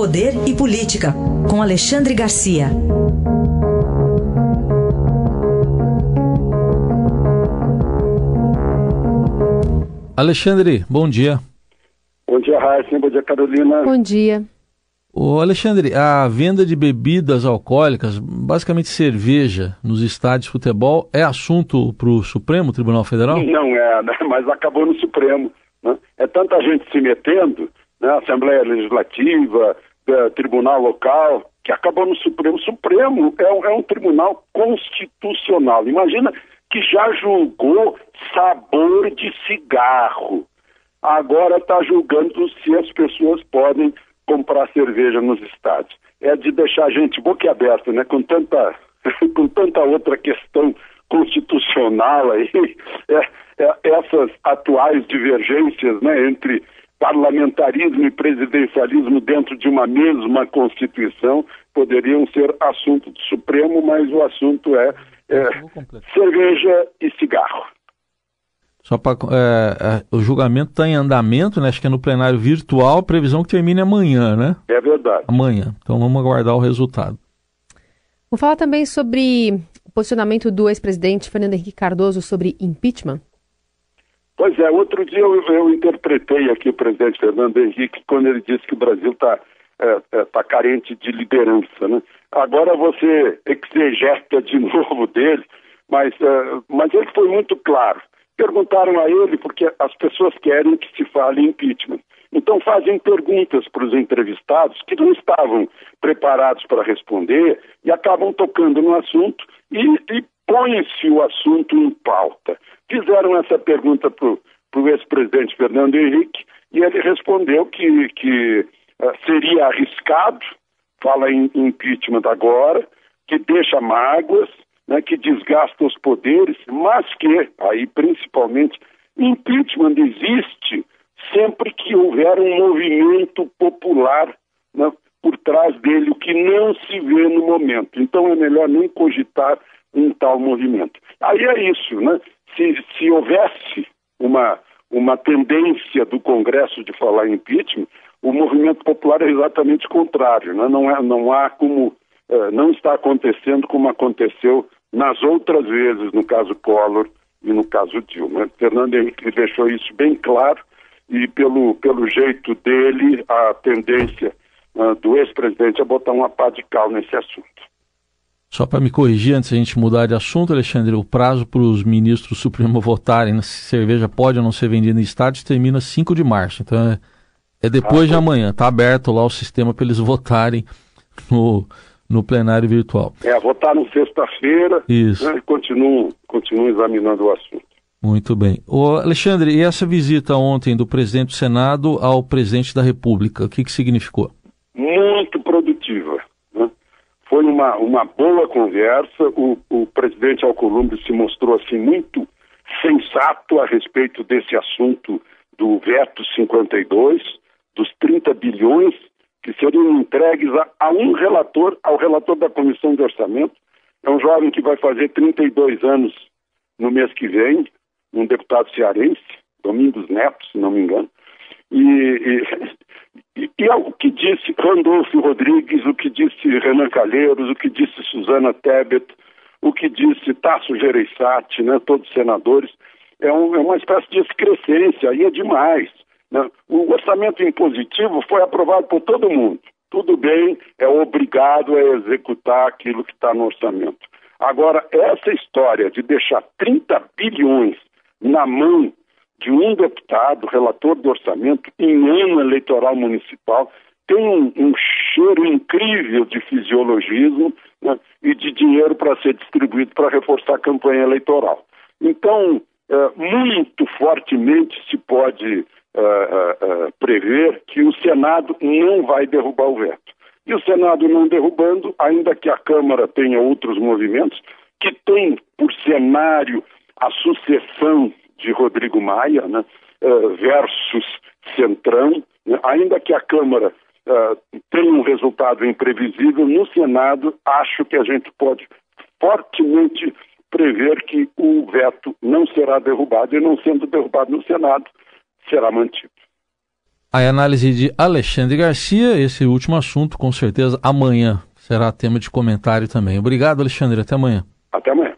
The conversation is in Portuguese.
Poder e Política, com Alexandre Garcia. Alexandre, bom dia. Bom dia, Raíssa. Bom dia, Carolina. Bom dia. O Alexandre, a venda de bebidas alcoólicas, basicamente cerveja, nos estádios de futebol, é assunto para o Supremo Tribunal Federal? Não é, né? mas acabou no Supremo. Né? É tanta gente se metendo, né? Assembleia Legislativa, é, Tribunal Local, que acabou no Supremo. O Supremo é um, é um tribunal constitucional. Imagina que já julgou sabor de cigarro. Agora está julgando se as pessoas podem comprar cerveja nos estádios. É de deixar a gente boquiaberta, né? Com tanta, com tanta outra questão constitucional aí, é, é, essas atuais divergências, né? Entre parlamentarismo e presidencialismo dentro de uma mesma Constituição poderiam ser assunto do Supremo, mas o assunto é, é cerveja e cigarro. Só para é, é, o julgamento está em andamento, né? Acho que é no plenário virtual, previsão que termine amanhã, né? É verdade. Amanhã. Então vamos aguardar o resultado. Vou falar também sobre o posicionamento do ex-presidente Fernando Henrique Cardoso sobre impeachment. Pois é, outro dia eu, eu, interpretei aqui o presidente Fernando Henrique quando ele disse que o Brasil está é, é, tá carente de liderança, né? Agora você exegeta de novo dele, mas, é, mas ele foi muito claro. Perguntaram a ele porque as pessoas querem que se fale impeachment. Então fazem perguntas para os entrevistados que não estavam preparados para responder e acabam tocando no assunto e, e põe-se o assunto em pauta. Fizeram essa pergunta para o ex-presidente Fernando Henrique e ele respondeu que, que uh, seria arriscado, fala em impeachment agora, que deixa mágoas, né, que desgasta os poderes, mas que, aí principalmente, impeachment existe sempre que houver um movimento popular né, por trás dele, o que não se vê no momento. Então é melhor nem cogitar um tal movimento. Aí é isso, né? Se, se houvesse uma, uma tendência do Congresso de falar em impeachment, o movimento popular é exatamente contrário, né? não, é, não há como, uh, não está acontecendo como aconteceu nas outras vezes, no caso Collor e no caso Dilma. Fernando Henrique deixou isso bem claro e pelo, pelo jeito dele, a tendência uh, do ex-presidente é botar uma pá de cal nesse assunto. Só para me corrigir, antes da gente mudar de assunto, Alexandre, o prazo para os ministros do Supremo votarem se cerveja pode ou não ser vendida em estádios termina 5 de março. Então é, é depois ah, de amanhã. Está aberto lá o sistema para eles votarem no, no plenário virtual. É, votaram sexta-feira Isso. Né, e continuam, continuam examinando o assunto. Muito bem. O Alexandre, e essa visita ontem do presidente do Senado ao presidente da República, o que, que significou? Muito produtiva. Né? Foi uma, uma boa conversa. O, o presidente Alcolumbre se mostrou assim muito sensato a respeito desse assunto do veto 52, dos 30 bilhões que seriam entregues a, a, um relator, ao relator da Comissão de Orçamento. É um jovem que vai fazer 32 anos no mês que vem, um deputado cearense, Domingos Neto, se não me engano. E, e, e, e é o que disse Randolfo Rodrigues, o que disse Renan Calheiros, o que disse Suzana Tebet, o que disse Tasso Gereissati, né, todos os senadores, é, um, é uma espécie de excrescência, aí é demais. Né? O orçamento impositivo foi aprovado por todo mundo. Tudo bem, é obrigado a executar aquilo que está no orçamento. Agora, essa história de deixar 30 bilhões na mão de um deputado, relator do orçamento, em ano eleitoral municipal, tem um, um cheiro incrível de fisiologismo né, e de dinheiro para ser distribuído para reforçar a campanha eleitoral. Então, é, muito fortemente se pode uh, uh, prever que o Senado não vai derrubar o veto. E o Senado não derrubando, ainda que a Câmara tenha outros movimentos, que tem por cenário a sucessão de Rodrigo Maia né, versus Centrão, né, ainda que a Câmara tenha um resultado imprevisível, no Senado acho que a gente pode fortemente prever que o veto não será derrubado e não sendo derrubado no Senado, será mantido. A análise de Alexandre Garcia, esse último assunto, com certeza, amanhã será tema de comentário também. Obrigado, Alexandre. Até amanhã. Até amanhã.